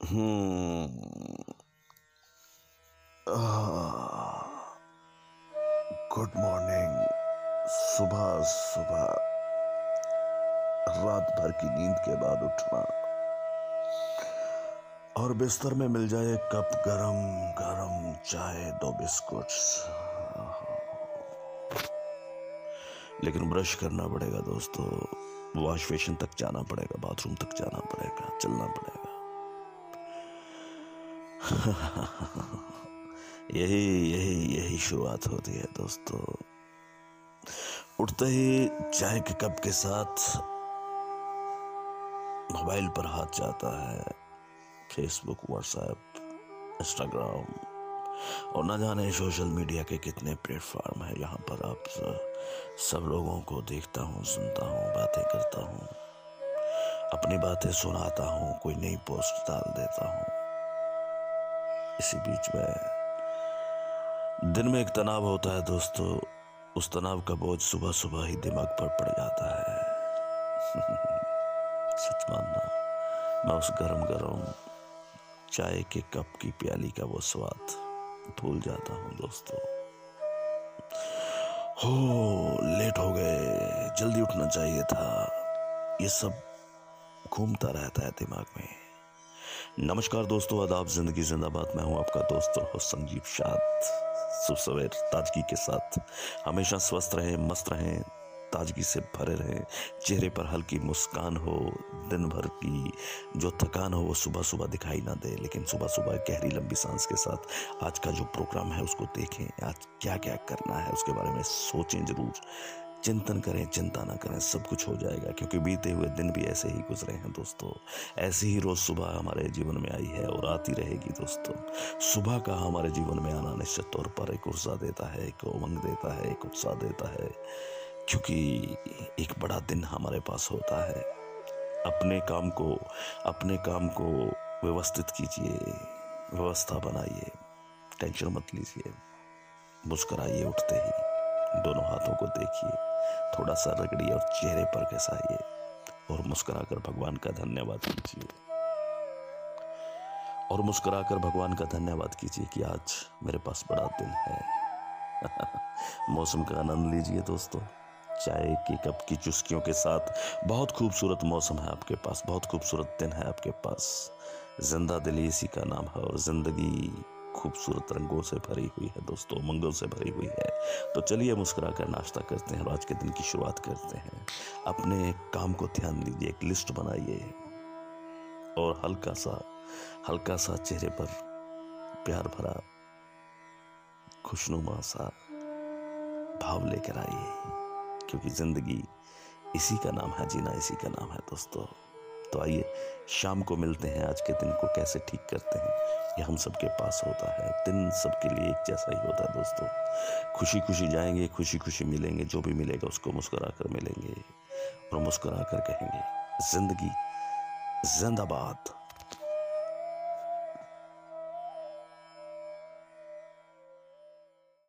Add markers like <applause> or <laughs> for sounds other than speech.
Good morning सुबह सुबह। रात भर की नींद के बाद उठना। और बिस्तर में मिल जाए कप गरम गरम चाय, दो बिस्कुट लेकिन ब्रश करना पड़ेगा दोस्तों। वॉश बेसिन तक जाना पड़ेगा, बाथरूम तक जाना पड़ेगा, चलना पड़ेगा। <laughs> यही यही यही शुरुआत होती है दोस्तों। उठते ही चाय के कप के साथ मोबाइल पर हाथ जाता है। फेसबुक व्हाट्सएप इंस्टाग्राम और न जाने सोशल मीडिया के कितने प्लेटफॉर्म है। यहाँ पर आप सब लोगों को देखता हूँ, सुनता हूँ, बातें करता हूँ। अपनी बातें सुनाता हूँ, कोई नई पोस्ट डाल देता हूँ। इसी बीच में। दिन में एक तनाव होता है दोस्तों। उस तनाव का बोझ सुबह सुबह ही दिमाग पर पड़ जाता है। <laughs> सच मानना, मैं उस गरम गरम चाय के कप की प्याली का वो स्वाद भूल जाता हूँ दोस्तों। हो, लेट हो गए। जल्दी उठना चाहिए था। ये सब घूमता रहता है दिमाग में। नमस्कार दोस्तों, आदाब, ज़िंदगी, जिंदाबाद। मैं हूँ आपका दोस्त और संजीव शाद। सुबह सवेर ताजगी के साथ। हमेशा स्वस्थ रहें, मस्त रहें, ताजगी से भरे रहें। चेहरे पर हल्की मुस्कान हो, दिन भर की जो थकान हो, वो सुबह सुबह दिखाई ना दे। लेकिन सुबह सुबह गहरी, लंबी सांस के साथ आज का जो प्रोग्राम है, उसको देखें। आज क्या क्या करना है, उसके बारे में सोचें ज़रूर। चिंतन करें, चिंता ना करें, सब कुछ हो जाएगा, क्योंकि बीते हुए दिन भी ऐसे ही गुजरे हैं दोस्तों। ऐसी ही रोज़ सुबह हमारे जीवन में आई है और आती रहेगी दोस्तों। सुबह का हमारे जीवन में आना निश्चित तौर पर एक ऊर्जा देता है, एक उमंग देता है, एक उत्साह देता है, क्योंकि एक बड़ा दिन हमारे पास होता है। अपने काम को, अपने काम को व्यवस्थित कीजिए, व्यवस्था बनाइए, टेंशन मत लीजिए, मुस्कराइए, उठते ही। दोनों हाथों को देखिए, थोड़ा सा रगड़िए और चेहरे पर घसाइए और मुस्कुराकर भगवान का धन्यवाद कीजिए। और मुस्कुराकर भगवान का धन्यवाद कीजिए कि आज मेरे पास बड़ा दिन है। <laughs> मौसम का आनंद लीजिए दोस्तों। चाय के कप की चुस्कियों के साथ बहुत खूबसूरत मौसम है आपके पास, बहुत खूबसूरत दिन है आपके पास। ज़िंदा दिली इसी का नाम है और ज़िंदगी। खूबसूरत रंगों से भरी हुई है, दोस्तों उमंगों से भरी हुई है। तो चलिए मुस्कुरा कर नाश्ता करते हैं और आज के दिन की शुरुआत करते हैं। अपने काम को ध्यान दीजिए, एक लिस्ट बनाइए और हल्का सा हल्का सा चेहरे पर प्यार भरा, खुशनुमा सा भाव लेकर आइए, क्योंकि ज़िंदगी इसी का नाम है, जीना इसी का नाम है, दोस्तों। तो आइए, शाम को मिलते हैं। आज के दिन को कैसे ठीक करते हैं? ये हम सबके पास होता है। दिन सबके लिए एक जैसा ही होता है दोस्तों। खुशी खुशी जाएँगे खुशी खुशी मिलेंगे। जो भी मिलेगा उसको मुस्करा कर मिलेंगे और मुस्करा कर कहेंगे, ज़िंदगी जिंदाबाद।